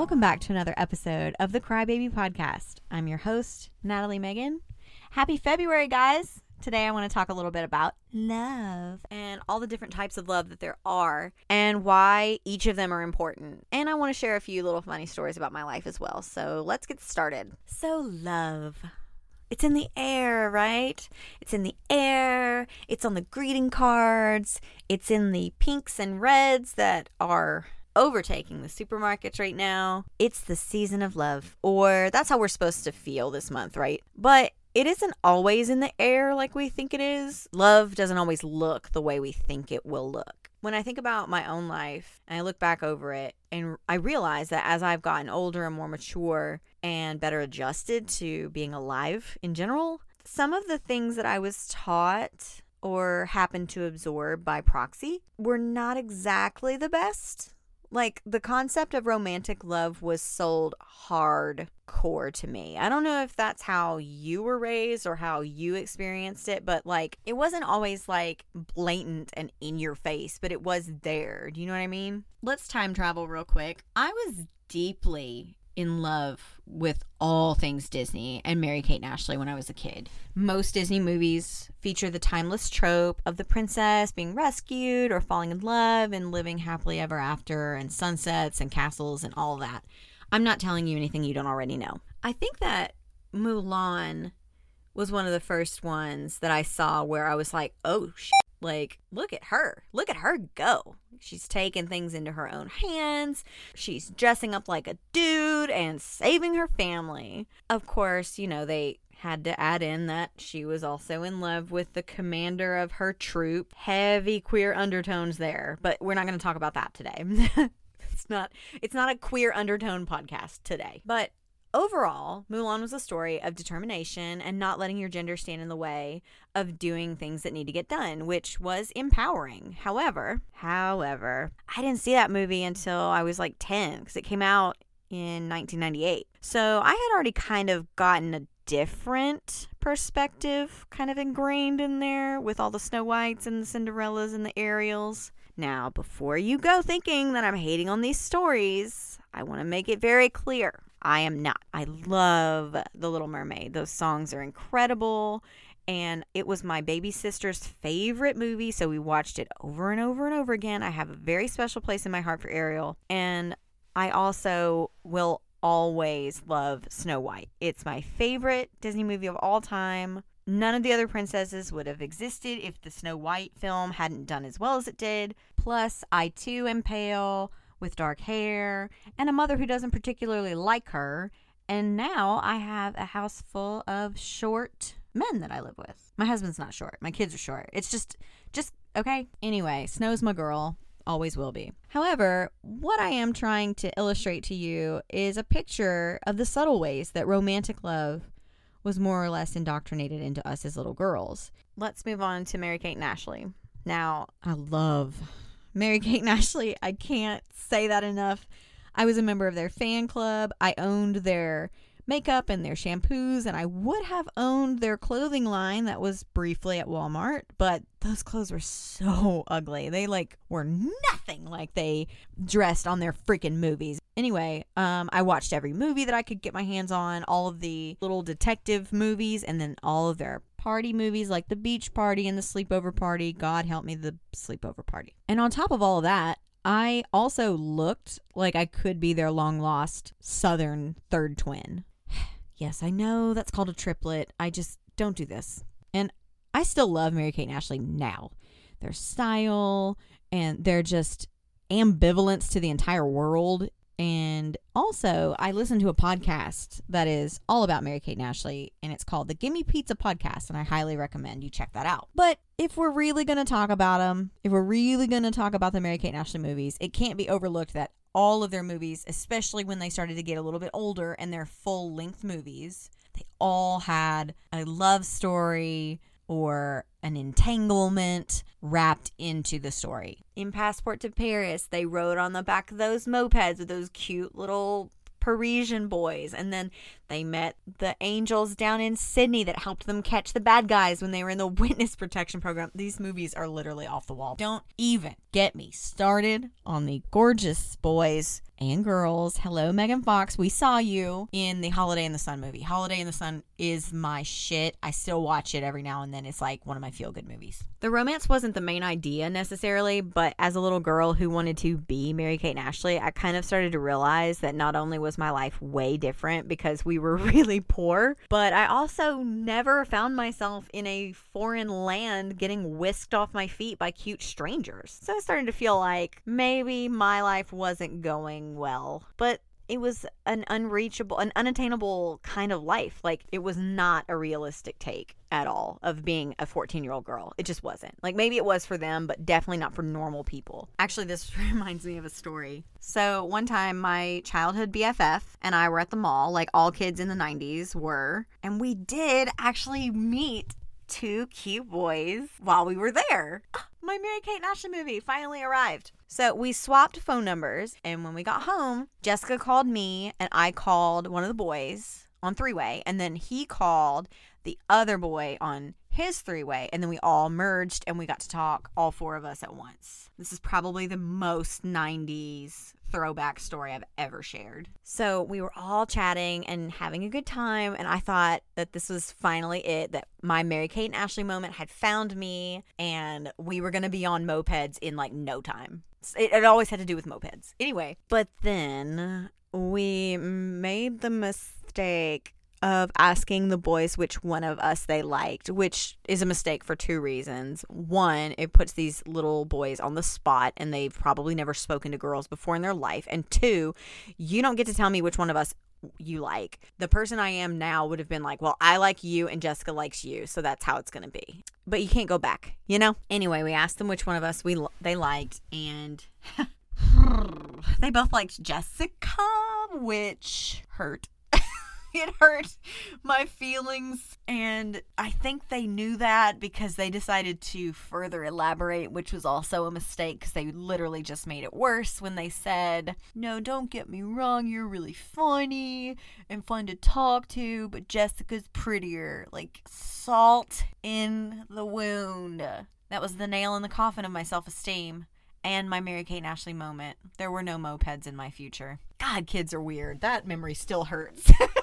Welcome back to another episode of the Crybaby Podcast. I'm your host, Natalie Megan. Happy February, guys. Today I want to talk a little bit about love and all the different types of love that there are and why each of them are important. And I want to share a few little funny stories about my life as well. So let's get started. So, love. It's in the air, right? It's in the air. It's on the greeting cards. It's in the pinks and reds that are overtaking the supermarkets right now. It's the season of love, or that's how we're supposed to feel this month, right? But it isn't always in the air like we think it is. Love doesn't always look the way we think it will look. When I think about my own life and I look back over it, and I realize that as I've gotten older and more mature and better adjusted to being alive in general, some of the things that I was taught or happened to absorb by proxy were not exactly the best like the concept of romantic love was sold hardcore to me. I don't know if that's how you were raised or how you experienced it, but like it wasn't always like blatant and in your face, but it was there. Do you know what I mean? Let's time travel real quick. I was deeply in love with all things Disney and Mary Kate and Ashley when I was a kid. Most Disney movies feature the timeless trope of the princess being rescued or falling in love and living happily ever after, and sunsets and castles and all that. I'm not telling you anything you don't already know. I think that Mulan was one of the first ones that I saw where I was like, oh, shit. Like, look at her. Look at her go. She's taking things into her own hands. She's dressing up like a dude and saving her family. Of course, you know, they had to add in that she was also in love with the commander of her troop. Heavy queer undertones there, but we're not going to talk about that today. it's not it's not a queer undertone podcast today. But Overall, Mulan was a story of determination and not letting your gender stand in the way of doing things that need to get done, which was empowering. However, however, I didn't see that movie until I was like 10 because it came out in 1998. So I had already kind of gotten a different perspective kind of ingrained in there with all the Snow Whites and the Cinderellas and the Ariels. Now, before you go thinking that I'm hating on these stories, I want to make it very clear I am not. I love The Little Mermaid. Those songs are incredible. And it was my baby sister's favorite movie. So we watched it over and over and over again. I have a very special place in my heart for Ariel. And I also will always love Snow White. It's my favorite Disney movie of all time. None of the other princesses would have existed if the Snow White film hadn't done as well as it did. Plus, I too am pale with dark hair and a mother who doesn't particularly like her. And now I have a house full of short men that I live with. My husband's not short. My kids are short. It's just, just, okay. Anyway, Snow's my girl. Always will be. However, what I am trying to illustrate to you is a picture of the subtle ways that romantic love was more or less indoctrinated into us as little girls. Let's move on to Mary Kate and Ashley. Now, I love Mary Kate and Ashley. I can't say that enough. I was a member of their fan club. I owned their makeup and their shampoos, and I would have owned their clothing line that was briefly at Walmart, but those clothes were so ugly. They like were nothing like they dressed on their freaking movies. Anyway, um, I watched every movie that I could get my hands on, all of the little detective movies, and then all of their party movies like The Beach Party and The Sleepover Party. God help me, The Sleepover Party. And on top of all of that, I also looked like I could be their long lost southern third twin. yes, I know that's called a triplet. I just don't do this. And I still love Mary Kate and Ashley now. Their style and their just ambivalence to the entire world and also, I listen to a podcast that is all about Mary Kate and Ashley, and it's called the Gimme Pizza Podcast, and I highly recommend you check that out. But if we're really going to talk about them, if we're really going to talk about the Mary Kate and Ashley movies, it can't be overlooked that all of their movies, especially when they started to get a little bit older and their full length movies, they all had a love story or an entanglement wrapped into the story. In Passport to Paris, they rode on the back of those mopeds with those cute little Parisian boys. And then They met the angels down in Sydney that helped them catch the bad guys when they were in the witness protection program. These movies are literally off the wall. Don't even get me started on the gorgeous boys and girls. Hello, Megan Fox. We saw you in the Holiday in the Sun movie. Holiday in the Sun is my shit. I still watch it every now and then. It's like one of my feel good movies. The romance wasn't the main idea necessarily, but as a little girl who wanted to be Mary Kate and Ashley, I kind of started to realize that not only was my life way different because we were really poor, but I also never found myself in a foreign land getting whisked off my feet by cute strangers. So I started to feel like maybe my life wasn't going well. But it was an unreachable, an unattainable kind of life. Like it was not a realistic take at all of being a 14 year old girl. It just wasn't. Like maybe it was for them, but definitely not for normal people. Actually, this reminds me of a story. So one time, my childhood BFF and I were at the mall, like all kids in the 90s were, and we did actually meet two cute boys while we were there. My Mary Kate and movie finally arrived. So we swapped phone numbers, and when we got home, Jessica called me, and I called one of the boys on three way, and then he called the other boy on his three way, and then we all merged and we got to talk, all four of us at once. This is probably the most 90s throwback story I've ever shared. So we were all chatting and having a good time, and I thought that this was finally it that my Mary Kate and Ashley moment had found me, and we were going to be on mopeds in like no time. It, it always had to do with mopeds. Anyway, but then we made the mistake of asking the boys which one of us they liked, which is a mistake for two reasons. One, it puts these little boys on the spot and they've probably never spoken to girls before in their life. And two, you don't get to tell me which one of us you like. The person I am now would have been like, well, I like you and Jessica likes you, so that's how it's going to be. But you can't go back, you know? Anyway, we asked them which one of us we they liked and they both liked Jessica, which hurt it hurt my feelings. And I think they knew that because they decided to further elaborate, which was also a mistake because they literally just made it worse when they said, No, don't get me wrong, you're really funny and fun to talk to, but Jessica's prettier. Like salt in the wound. That was the nail in the coffin of my self esteem and my Mary Kate and Ashley moment. There were no mopeds in my future. God, kids are weird. That memory still hurts.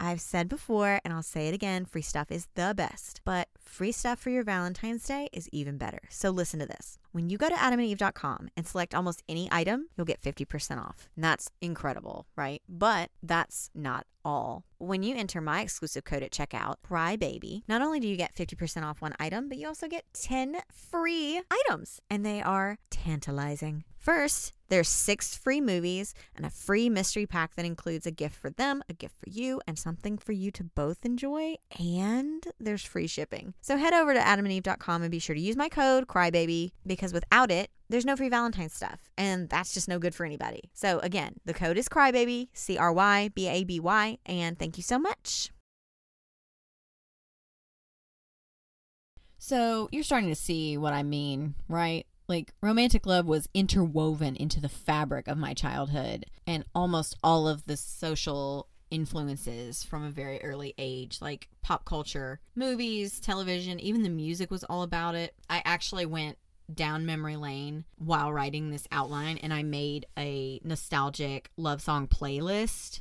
I've said before, and I'll say it again free stuff is the best, but free stuff for your Valentine's Day is even better. So listen to this. When you go to adamandeve.com and select almost any item, you'll get 50% off. And that's incredible, right? But that's not all. When you enter my exclusive code at checkout, Crybaby, not only do you get 50% off one item, but you also get 10 free items, and they are tantalizing. First, there's six free movies and a free mystery pack that includes a gift for them, a gift for you, and something for you to both enjoy. And there's free shipping. So head over to adamandeve.com and be sure to use my code CRYBABY because without it, there's no free Valentine's stuff. And that's just no good for anybody. So again, the code is CRYBABY, C R Y B A B Y. And thank you so much. So you're starting to see what I mean, right? Like, romantic love was interwoven into the fabric of my childhood and almost all of the social influences from a very early age, like pop culture, movies, television, even the music was all about it. I actually went down memory lane while writing this outline and I made a nostalgic love song playlist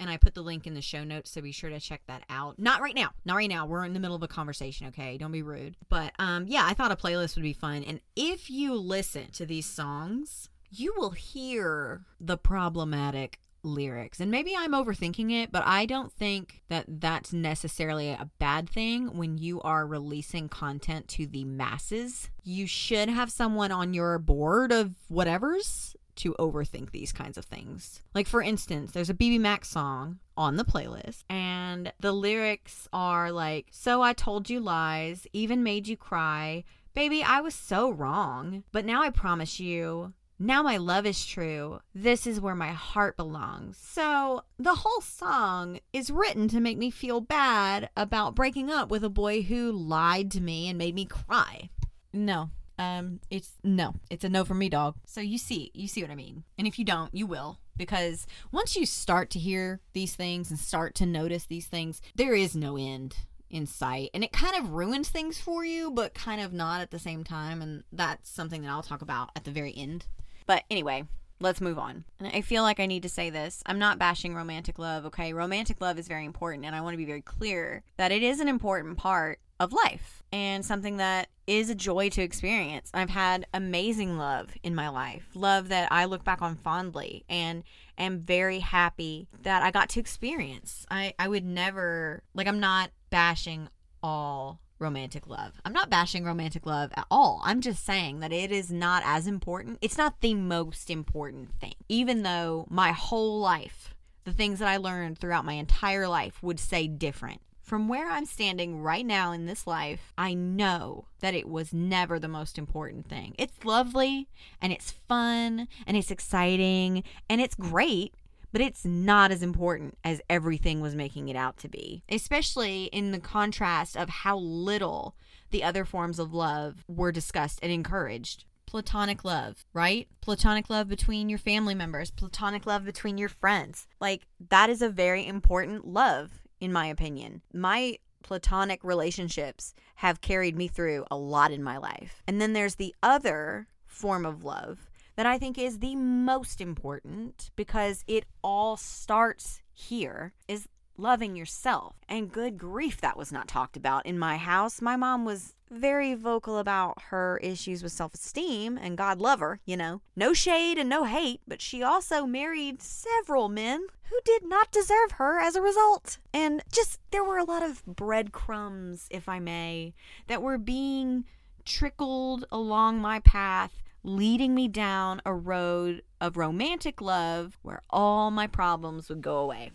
and I put the link in the show notes, so be sure to check that out. Not right now, not right now. We're in the middle of a conversation, okay? Don't be rude. But um, yeah, I thought a playlist would be fun. And if you listen to these songs, you will hear the problematic lyrics. And maybe I'm overthinking it, but I don't think that that's necessarily a bad thing when you are releasing content to the masses. You should have someone on your board of whatever's to overthink these kinds of things. Like, for instance, there's a BBMak song on the playlist, and the lyrics are like, So I told you lies, even made you cry. Baby, I was so wrong. But now I promise you, now my love is true. This is where my heart belongs. So, the whole song is written to make me feel bad about breaking up with a boy who lied to me and made me cry. No, um, it's no, it's a no for me, dog. So you see, you see what I mean. And if you don't, you will because once you start to hear these things and start to notice these things, there is no end in sight. And it kind of ruins things for you, but kind of not at the same time. And that's something that I'll talk about at the very end. But anyway, let's move on. And I feel like I need to say this. I'm not bashing romantic love, okay? Romantic love is very important, and I want to be very clear that it is an important part of life and something that is a joy to experience. I've had amazing love in my life, love that I look back on fondly and am very happy that I got to experience. I, I would never, like, I'm not bashing all romantic love. I'm not bashing romantic love at all. I'm just saying that it is not as important. It's not the most important thing. Even though my whole life, the things that I learned throughout my entire life would say different. From where I'm standing right now in this life, I know that it was never the most important thing. It's lovely and it's fun and it's exciting and it's great, but it's not as important as everything was making it out to be, especially in the contrast of how little the other forms of love were discussed and encouraged. Platonic love, right? Platonic love between your family members, platonic love between your friends. Like, that is a very important love in my opinion. My platonic relationships have carried me through a lot in my life. And then there's the other form of love that I think is the most important because it all starts here is loving yourself. And good grief, that was not talked about in my house. My mom was very vocal about her issues with self esteem, and God love her, you know. No shade and no hate, but she also married several men who did not deserve her as a result. And just, there were a lot of breadcrumbs, if I may, that were being trickled along my path, leading me down a road of romantic love where all my problems would go away.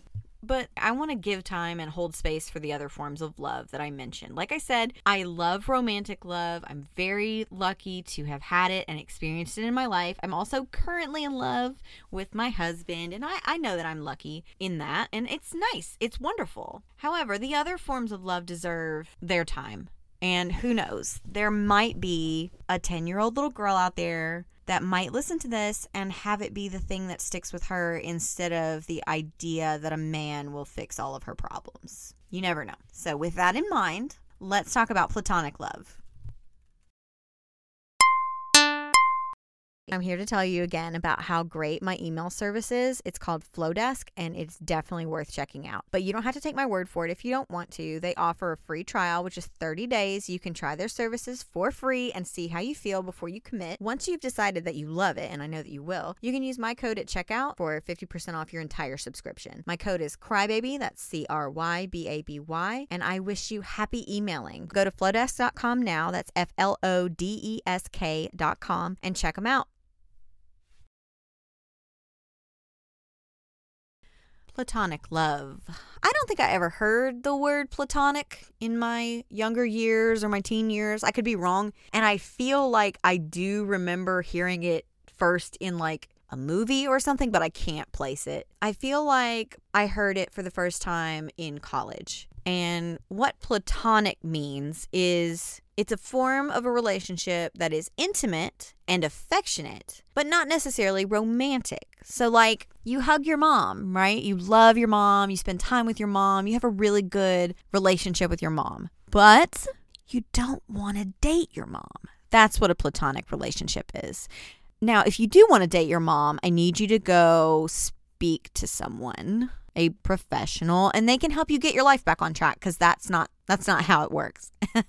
But I want to give time and hold space for the other forms of love that I mentioned. Like I said, I love romantic love. I'm very lucky to have had it and experienced it in my life. I'm also currently in love with my husband, and I, I know that I'm lucky in that, and it's nice. It's wonderful. However, the other forms of love deserve their time. And who knows, there might be a 10 year old little girl out there that might listen to this and have it be the thing that sticks with her instead of the idea that a man will fix all of her problems. You never know. So, with that in mind, let's talk about platonic love. I'm here to tell you again about how great my email service is. It's called Flodesk and it's definitely worth checking out. But you don't have to take my word for it if you don't want to. They offer a free trial, which is 30 days. You can try their services for free and see how you feel before you commit. Once you've decided that you love it, and I know that you will, you can use my code at checkout for 50% off your entire subscription. My code is CRYBABY, that's C R Y B A B Y, and I wish you happy emailing. Go to flodesk.com now, that's F L O D E S K.com, and check them out. Platonic love. I don't think I ever heard the word platonic in my younger years or my teen years. I could be wrong. And I feel like I do remember hearing it first in like a movie or something, but I can't place it. I feel like I heard it for the first time in college. And what platonic means is it's a form of a relationship that is intimate and affectionate, but not necessarily romantic. So, like, you hug your mom, right? You love your mom, you spend time with your mom, you have a really good relationship with your mom, but you don't want to date your mom. That's what a platonic relationship is. Now, if you do want to date your mom, I need you to go speak to someone, a professional, and they can help you get your life back on track because that's not that's not how it works.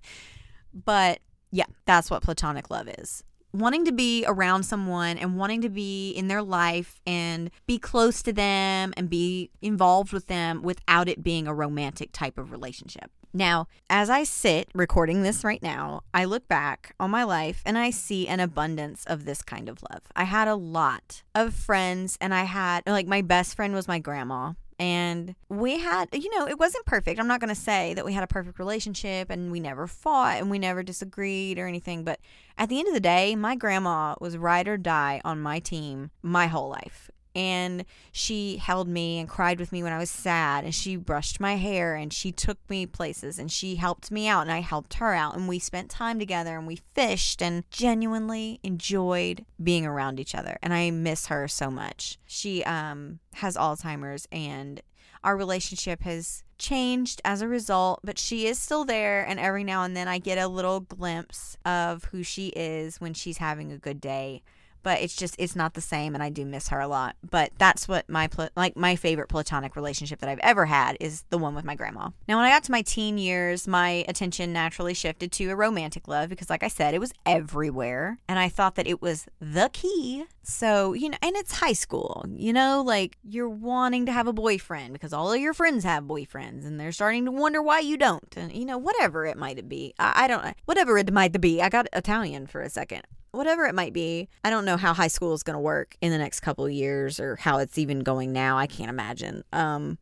But yeah, that's what platonic love is. Wanting to be around someone and wanting to be in their life and be close to them and be involved with them without it being a romantic type of relationship. Now, as I sit recording this right now, I look back on my life and I see an abundance of this kind of love. I had a lot of friends, and I had, like, my best friend was my grandma and we had you know it wasn't perfect. I'm not going to say that we had a perfect relationship and we never fought and we never disagreed or anything but at the end of the day my grandma was ride or die on my team my whole life and she held me and cried with me when I was sad and she brushed my hair and she took me places and she helped me out and I helped her out and we spent time together and we fished and genuinely enjoyed being around each other and I miss her so much. She um has Alzheimer's and our relationship has changed as a result, but she is still there. And every now and then I get a little glimpse of who she is when she's having a good day but it's just it's not the same and I do miss her a lot. But that's what my like my favorite platonic relationship that I've ever had is the one with my grandma. Now when I got to my teen years, my attention naturally shifted to a romantic love because like I said, it was everywhere and I thought that it was the key. So, you know, and it's high school. You know, like you're wanting to have a boyfriend because all of your friends have boyfriends and they're starting to wonder why you don't. And you know, whatever it might be. I, I don't whatever it might be. I got Italian for a second whatever it might be. I don't know how high school is going to work in the next couple of years or how it's even going now. I can't imagine. Um,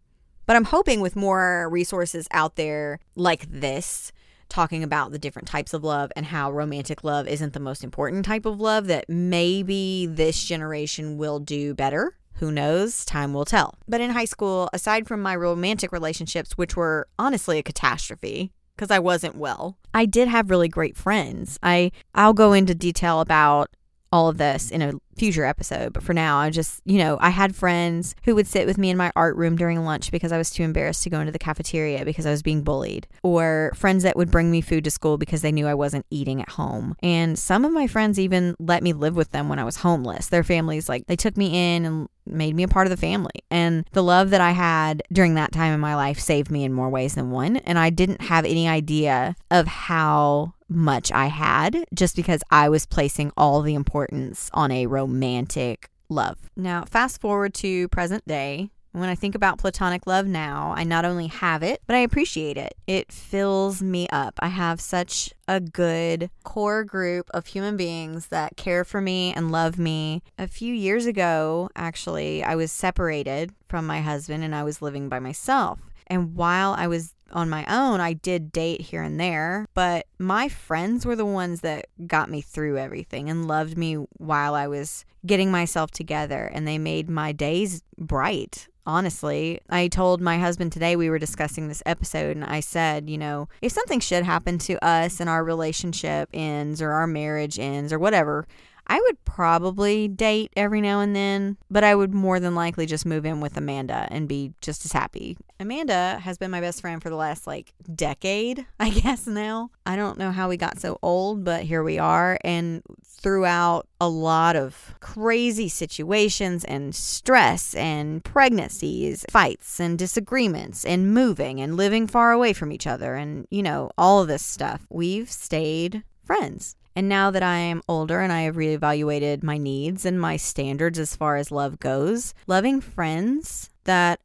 but I'm hoping with more resources out there like this, talking about the different types of love and how romantic love isn't the most important type of love, that maybe this generation will do better. Who knows? Time will tell. But in high school, aside from my romantic relationships, which were honestly a catastrophe, because I wasn't well. I did have really great friends. I I'll go into detail about all of this in a future episode, but for now, I just, you know, I had friends who would sit with me in my art room during lunch because I was too embarrassed to go into the cafeteria because I was being bullied, or friends that would bring me food to school because they knew I wasn't eating at home. And some of my friends even let me live with them when I was homeless. Their families, like, they took me in and made me a part of the family. And the love that I had during that time in my life saved me in more ways than one. And I didn't have any idea of how much I had just because I was placing all the importance on a romantic love. Now, fast forward to present day. When I think about platonic love now, I not only have it, but I appreciate it. It fills me up. I have such a good core group of human beings that care for me and love me. A few years ago, actually, I was separated from my husband and I was living by myself. And while I was on my own, I did date here and there, but my friends were the ones that got me through everything and loved me while I was getting myself together, and they made my days bright. Honestly, I told my husband today we were discussing this episode, and I said, you know, if something should happen to us and our relationship ends or our marriage ends or whatever, I would probably date every now and then, but I would more than likely just move in with Amanda and be just as happy. Amanda has been my best friend for the last like decade, I guess now. I don't know how we got so old, but here we are. And throughout a lot of crazy situations and stress and pregnancies, fights and disagreements and moving and living far away from each other and, you know, all of this stuff, we've stayed friends. And now that I am older and I have reevaluated my needs and my standards as far as love goes, loving friends that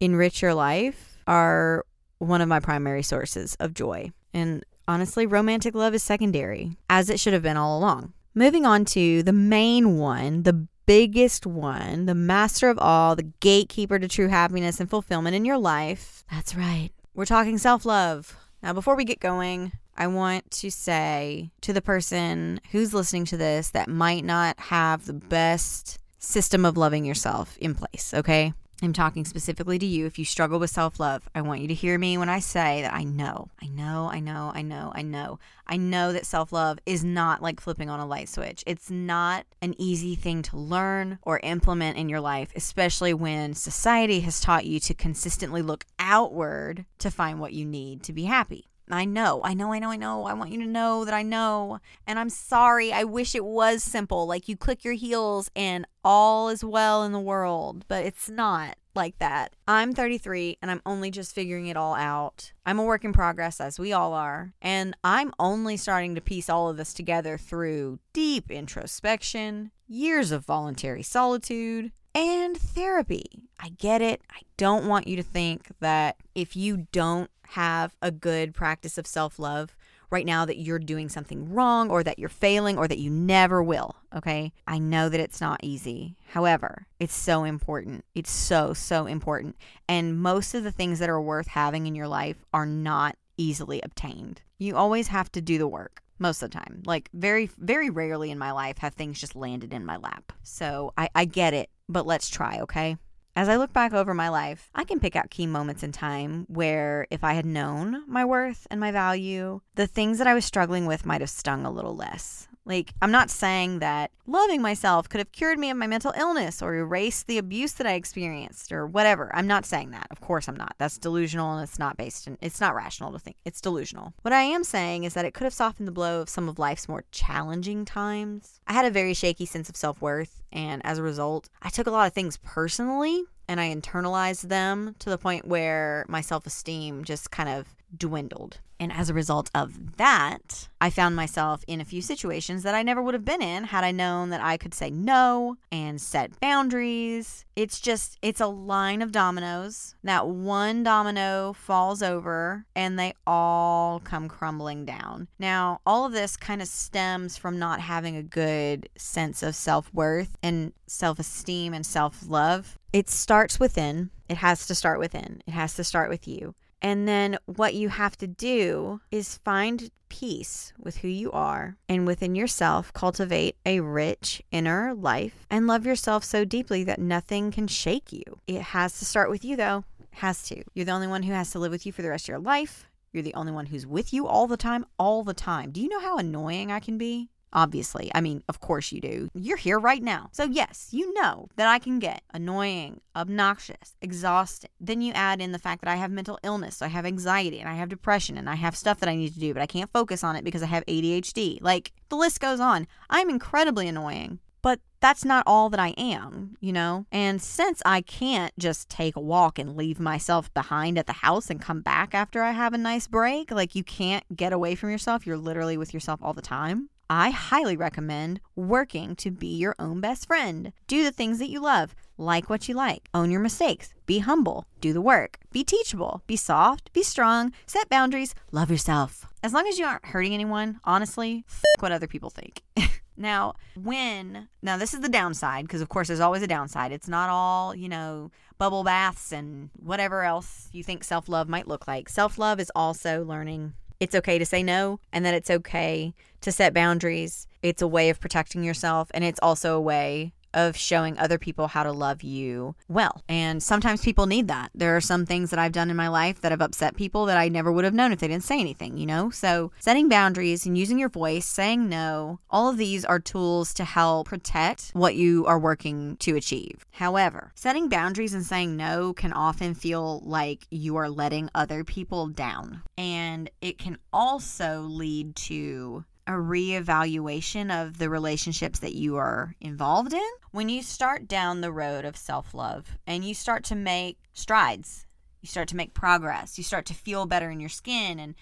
enrich your life are one of my primary sources of joy. And honestly, romantic love is secondary, as it should have been all along. Moving on to the main one, the biggest one, the master of all, the gatekeeper to true happiness and fulfillment in your life. That's right. We're talking self love. Now, before we get going, I want to say to the person who's listening to this that might not have the best system of loving yourself in place, okay? I'm talking specifically to you. If you struggle with self love, I want you to hear me when I say that I know, I know, I know, I know, I know. I know that self love is not like flipping on a light switch. It's not an easy thing to learn or implement in your life, especially when society has taught you to consistently look outward to find what you need to be happy. I know, I know, I know, I know. I want you to know that I know. And I'm sorry. I wish it was simple. Like you click your heels and all is well in the world, but it's not like that. I'm 33 and I'm only just figuring it all out. I'm a work in progress, as we all are. And I'm only starting to piece all of this together through deep introspection, years of voluntary solitude, and therapy. I get it. I don't want you to think that if you don't have a good practice of self love right now that you're doing something wrong or that you're failing or that you never will. Okay. I know that it's not easy. However, it's so important. It's so, so important. And most of the things that are worth having in your life are not easily obtained. You always have to do the work most of the time. Like very, very rarely in my life have things just landed in my lap. So I, I get it. but let's try, okay? As I look back over my life, I can pick out key moments in time where if I had known my worth and my value, the things that I was struggling with might have stung a little less. Like, I'm not saying that loving myself could have cured me of my mental illness or erased the abuse that I experienced or whatever. I'm not saying that. Of course, I'm not. That's delusional and it's not based in, it's not rational to think. It's delusional. What I am saying is that it could have softened the blow of some of life's more challenging times. I had a very shaky sense of self worth, and as a result, I took a lot of things personally and I internalized them to the point where my self esteem just kind of dwindled. And as a result of that, I found myself in a few situations that I never would have been in had I known that I could say no and set boundaries. It's just, it's a line of dominoes. That one domino falls over and they all come crumbling down. Now, all of this kind of stems from not having a good sense of self worth and self esteem and self love. It starts within. It has to start within. It has to start with you. And then what you have to do is find peace with who you are and within yourself cultivate a rich inner life and love yourself so deeply that nothing can shake you. It has to start with you though. It has to. You're the only one who has to live with you for the rest of your life. You're the only one who's with you all the time, all the time. Do you know how annoying I can be? Obviously. I mean, of course you do. You're here right now. So, yes, you know that I can get annoying, obnoxious, exhausted. Then you add in the fact that I have mental illness, so I have anxiety and I have depression and I have stuff that I need to do, but I can't focus on it because I have ADHD. Like, the list goes on. I'm incredibly annoying. But that's not all that I am, you know? And since I can't just take a walk and leave myself behind at the house and come back after I have a nice break, like you can't get away from yourself, you're literally with yourself all the time. I highly recommend working to be your own best friend. Do the things that you love, like what you like, own your mistakes, be humble, do the work, be teachable, be soft, be strong, set boundaries, love yourself. As long as you aren't hurting anyone, honestly, f- what other people think. Now, when, now this is the downside, because of course there's always a downside. It's not all, you know, bubble baths and whatever else you think self love might look like. Self love is also learning it's okay to say no and that it's okay to set boundaries. It's a way of protecting yourself and it's also a way of showing other people how to love you well. And sometimes people need that. There are some things that I've done in my life that have upset people that I never would have known if they didn't say anything, you know? So, setting boundaries and using your voice, saying no, all of these are tools to help protect what you are working to achieve. However, setting boundaries and saying no can often feel like you are letting other people down. And it can also lead to a reevaluation of the relationships that you are involved in. When you start down the road of self love and you start to make strides, you start to make progress, you start to feel better in your skin and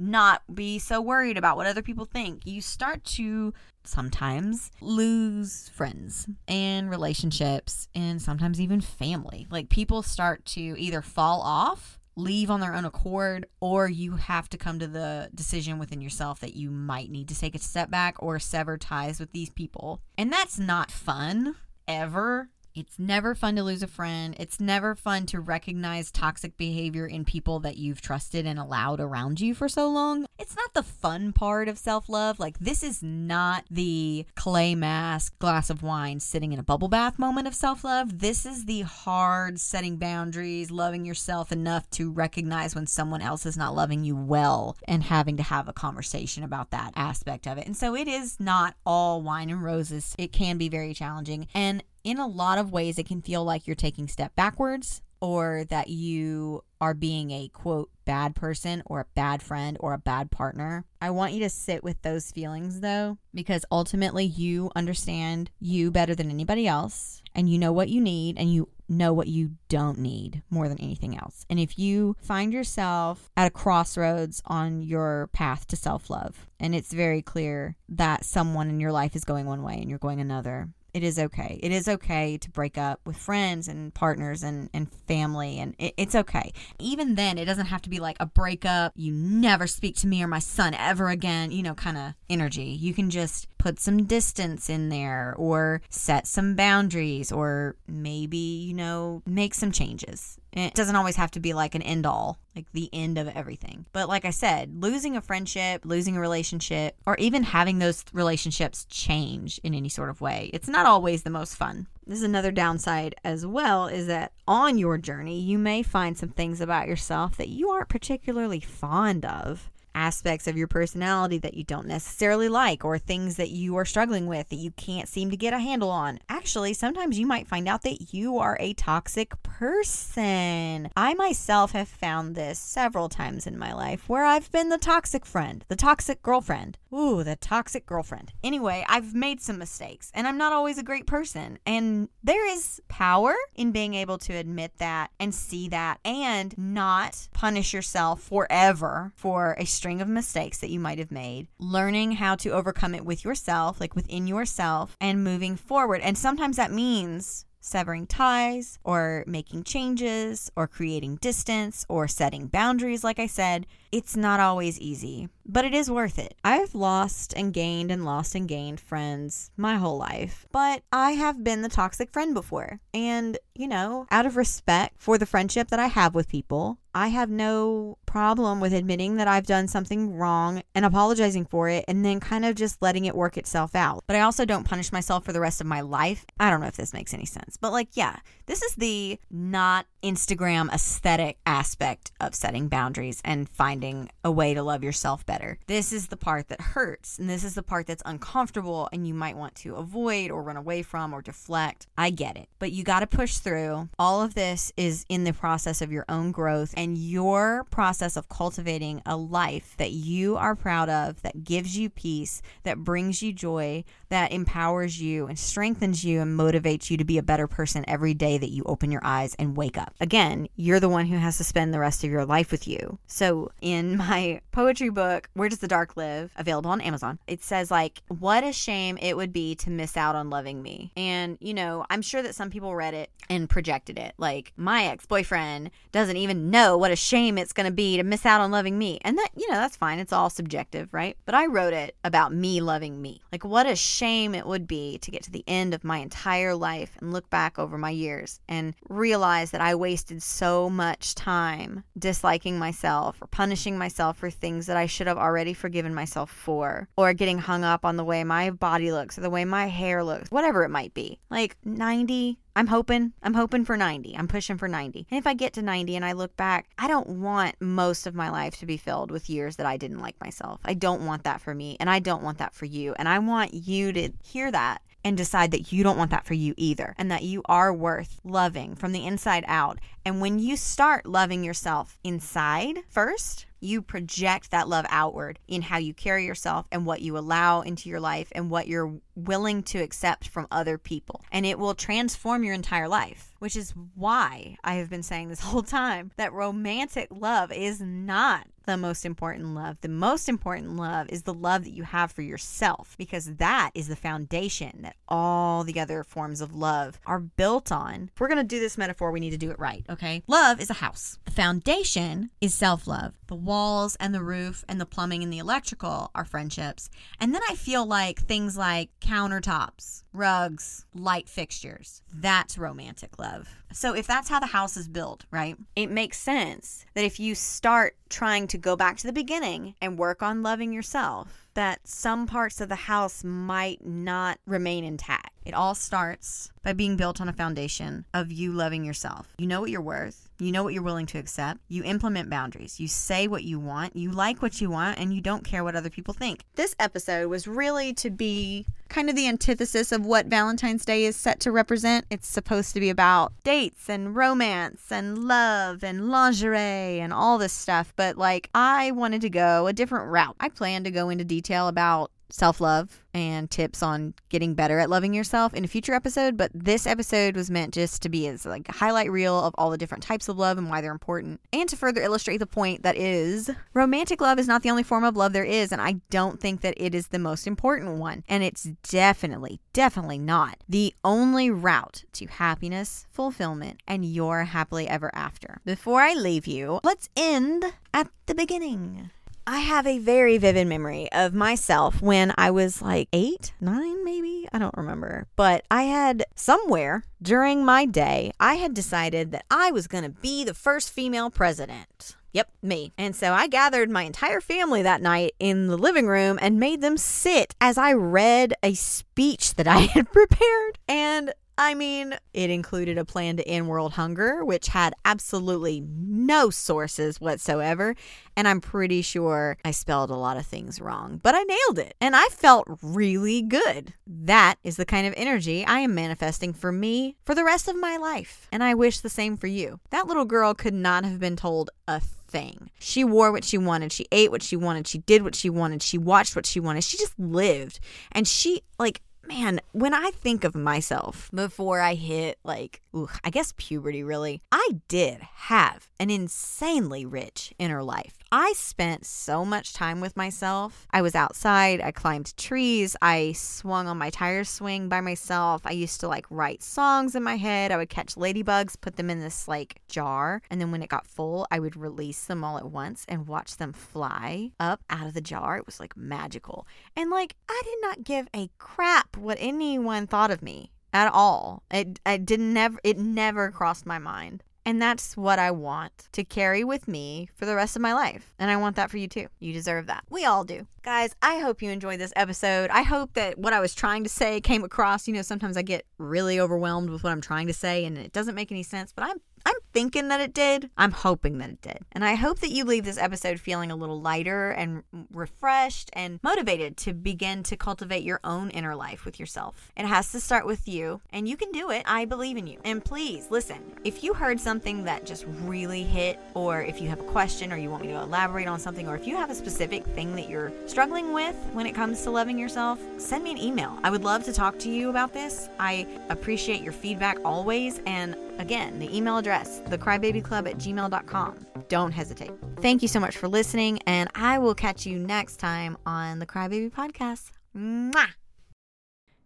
not be so worried about what other people think, you start to sometimes lose friends and relationships and sometimes even family. Like people start to either fall off leave on their own accord, or you have to come to the decision within yourself that you might need to take a step back or sever ties with these people. And that's not fun ever. It's never fun to lose a friend. It's never fun to recognize toxic behavior in people that you've trusted and allowed around you for so long. It's not the fun part of self love. Like, this is not the clay mask, glass of wine, sitting in a bubble bath moment of self love. This is the hard setting boundaries, loving yourself enough to recognize when someone else is not loving you well and having to have a conversation about that aspect of it. And so, it is not all wine and roses. It can be very challenging. And in a lot of ways, it can feel like you're taking step backwards or that you are being a quote bad person or a bad friend or a bad partner. I want you to sit with those feelings though, because ultimately you understand you better than anybody else and you know what you need and you know what you don't need more than anything else. And if you find yourself at a crossroads on your path to self love, and it's very clear that someone in your life is going one way and you're going another, it is okay. It is okay to break up with friends and partners and, and family, and it, it's okay. Even then, it doesn't have to be like a breakup, you never speak to me or my son ever again, you know, kind of energy. You can just put some distance in there or set some boundaries or maybe, you know, make some changes Eh, it doesn't always have to be like an end all, like the end of everything. But like I said, losing a friendship, losing a relationship, or even having those relationships change in any sort of way, it's not always the most fun. This is another downside as well is that on your journey, you may find some things about yourself that you aren't particularly fond of aspects of your personality that you don't necessarily like or things that you are struggling with that you can't seem to get a handle on. Actually, sometimes you might find out that you are a toxic person. I myself have found this several times in my life where I've been the toxic friend, the toxic girlfriend. Ooh, the toxic girlfriend. Anyway, I've made some mistakes and I'm not always a great person. And there is power in being able to admit that and see that and not punish yourself forever for a string of mistakes that you might have made, learning how to overcome it with yourself, like within yourself, and moving forward. And sometimes that means severing ties or making changes or creating distance or setting boundaries, like I said. It's not always easy, but it is worth it. I've lost and gained and lost and gained friends my whole life, but I have been the toxic friend before. And, you know, out of respect for the friendship that I have with people, I have no problem with admitting that I've done something wrong and apologizing for it and then kind of just letting it work itself out. But I also don't punish myself for the rest of my life. I don't know if this makes any sense, but like, yeah, this is the not Instagram aesthetic aspect of setting boundaries and finding a way to love yourself better. This is the part that hurts, and this is the part that's uncomfortable and you might want to avoid or run away from or deflect. I get it, but you got to push through. All of this is in the process of your own growth and your process of cultivating a life that you are proud of, that gives you peace, that brings you joy, that empowers you and strengthens you and motivates you to be a better person every day that you open your eyes and wake up. Again, you're the one who has to spend the rest of your life with you. So, in my poetry book, Where Does the Dark Live, available on Amazon, it says, like, what a shame it would be to miss out on loving me. And, you know, I'm sure that some people read it and projected it. Like, my ex boyfriend doesn't even know what a shame it's going to be to miss out on loving me. And that, you know, that's fine. It's all subjective, right? But I wrote it about me loving me. Like, what a shame it would be to get to the end of my entire life and look back over my years and realize that I wasted so much time disliking myself or punishing myself for things that I should have already forgiven myself for, or getting hung up on the way my body looks or the way my hair looks, whatever it might be. Like 90, I'm hoping, I'm hoping for 90. I'm pushing for 90. And if I get to 90 and I look back, I don't want most of my life to be filled with years that I didn't like myself. I don't want that for me, and I don't want that for you. And I want you to hear that and decide that you don't want that for you either and that you are worth loving from the inside out. And when you start loving yourself inside first, you project that love outward in how you carry yourself and what you allow into your life and what you're willing to accept from other people. And it will transform your entire life, which is why I have been saying this whole time that romantic love is not the most important love. The most important love is the love that you have for yourself because that is the foundation that all the other forms of love are built on. If we're going to do this metaphor, we need to do it right, okay? Love is a house. The foundation is self love. The walls and the roof and the plumbing and the electrical are friendships. And then I feel like things like countertops, rugs, light fixtures, that's romantic love. So if that's how the house is built, right, it makes sense that if you start trying to go back to the beginning and work on loving yourself, that some parts of the house might not remain intact. It all starts by being built on a foundation of you loving yourself. You know what you're worth. You know what you're willing to accept. You implement boundaries. You say what you want. You like what you want, and you don't care what other people think. This episode was really to be kind of the antithesis of what Valentine's Day is set to represent. It's supposed to be about dates and romance and love and lingerie and all this stuff. But like, I wanted to go a different route. I planned to go into detail about self love and tips on getting better at loving yourself in a future episode. But this episode was meant just to be as like a highlight reel of all the different types of love and why they're important, and to further illustrate the point that is romantic love is not the only form of love there is, and I don't think that it is the most important one, and it's definitely, definitely not the only route to happiness, fulfillment, and your happily ever after. Before I leave you, let's end at the beginning. I have a very vivid memory of myself when I was like eight, nine, maybe. I don't remember. But I had somewhere during my day, I had decided that I was going to be the first female president. Yep, me. And so I gathered my entire family that night in the living room and made them sit as I read a speech that I had prepared. And I mean, it included a plan to end world hunger, which had absolutely no sources whatsoever. And I'm pretty sure I spelled a lot of things wrong, but I nailed it. And I felt really good. That is the kind of energy I am manifesting for me for the rest of my life. And I wish the same for you. That little girl could not have been told a thing. She wore what she wanted. She ate what she wanted. She did what she wanted. She watched what she wanted. She just lived. And she, like, man, when I think of myself before I hit like, ooh, I guess puberty really, I did have an insanely rich inner life. I spent so much time with myself. I was outside, I climbed trees, I swung on my tire swing by myself. I used to like write songs in my head. I would catch ladybugs, put them in this like jar, and then when it got full, I would release them all at once and watch them fly up out of the jar. It was like magical. And like, I did not give a crap what anyone thought of me at all. It I didn't never it never crossed my mind. And that's what I want to carry with me for the rest of my life. And I want that for you too. You deserve that. We all do. Guys, I hope you enjoyed this episode. I hope that what I was trying to say came across. You know, sometimes I get really overwhelmed with what I'm trying to say and it doesn't make any sense, but I'm I'm thinking that it did. I'm hoping that it did. And I hope that you leave this episode feeling a little lighter and refreshed and motivated to begin to cultivate your own inner life with yourself. It has to start with you, and you can do it. I believe in you. And please listen if you heard something that just really hit, or if you have a question, or you want me to elaborate on something, or if you have a specific thing that you're struggling with when it comes to loving yourself, send me an email. I would love to talk to you about this. I appreciate your feedback always. And again, the email address, thecrybabyclub at gmail.com. Don't hesitate. Thank you so much for listening, and I will catch you next time on the Crybaby Podcast. Mwah!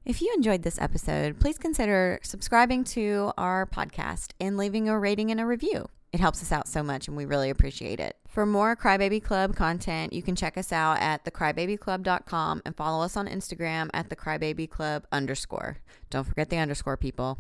If you enjoyed this episode, please consider subscribing to our podcast and leaving a rating and a review. It helps us out so much and we really appreciate it. For more Crybaby Club content, you can check us out at thecrybabyclub.com and follow us on Instagram at thecrybabyclub underscore. Don't forget the underscore, people.